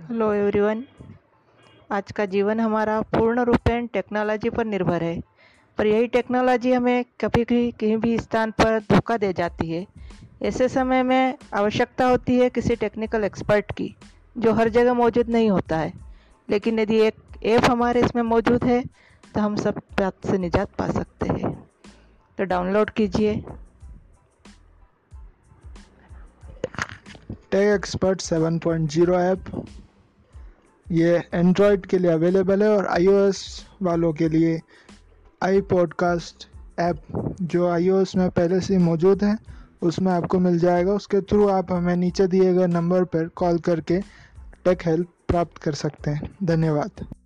Hello everyone आज का जीवन हमारा पूर्ण रूपेण टेक्नोलॉजी पर निर्भर है। पर यही टेक्नोलॉजी हमें कभी भी कहीं भी स्थान पर धोखा दे जाती है। ऐसे समय में आवश्यकता होती है किसी टेक्निकल एक्सपर्ट की, जो हर जगह मौजूद नहीं होता है। लेकिन यदि एक ऐप हमारे इसमें मौजूद है तो हम सब बात से निजात पा सकते हैं। तो डाउनलोड कीजिए। टेक एक्सपर्ट 7.0 ऐप ये एंड्रॉयड के लिए अवेलेबल है और आईओएस वालों के लिए आई पॉडकास्ट ऐप जो आईओएस में पहले से मौजूद है, उसमें आपको मिल जाएगा। उसके थ्रू आप हमें नीचे दिए गए नंबर पर कॉल करके टेक हेल्प प्राप्त कर सकते हैं। धन्यवाद।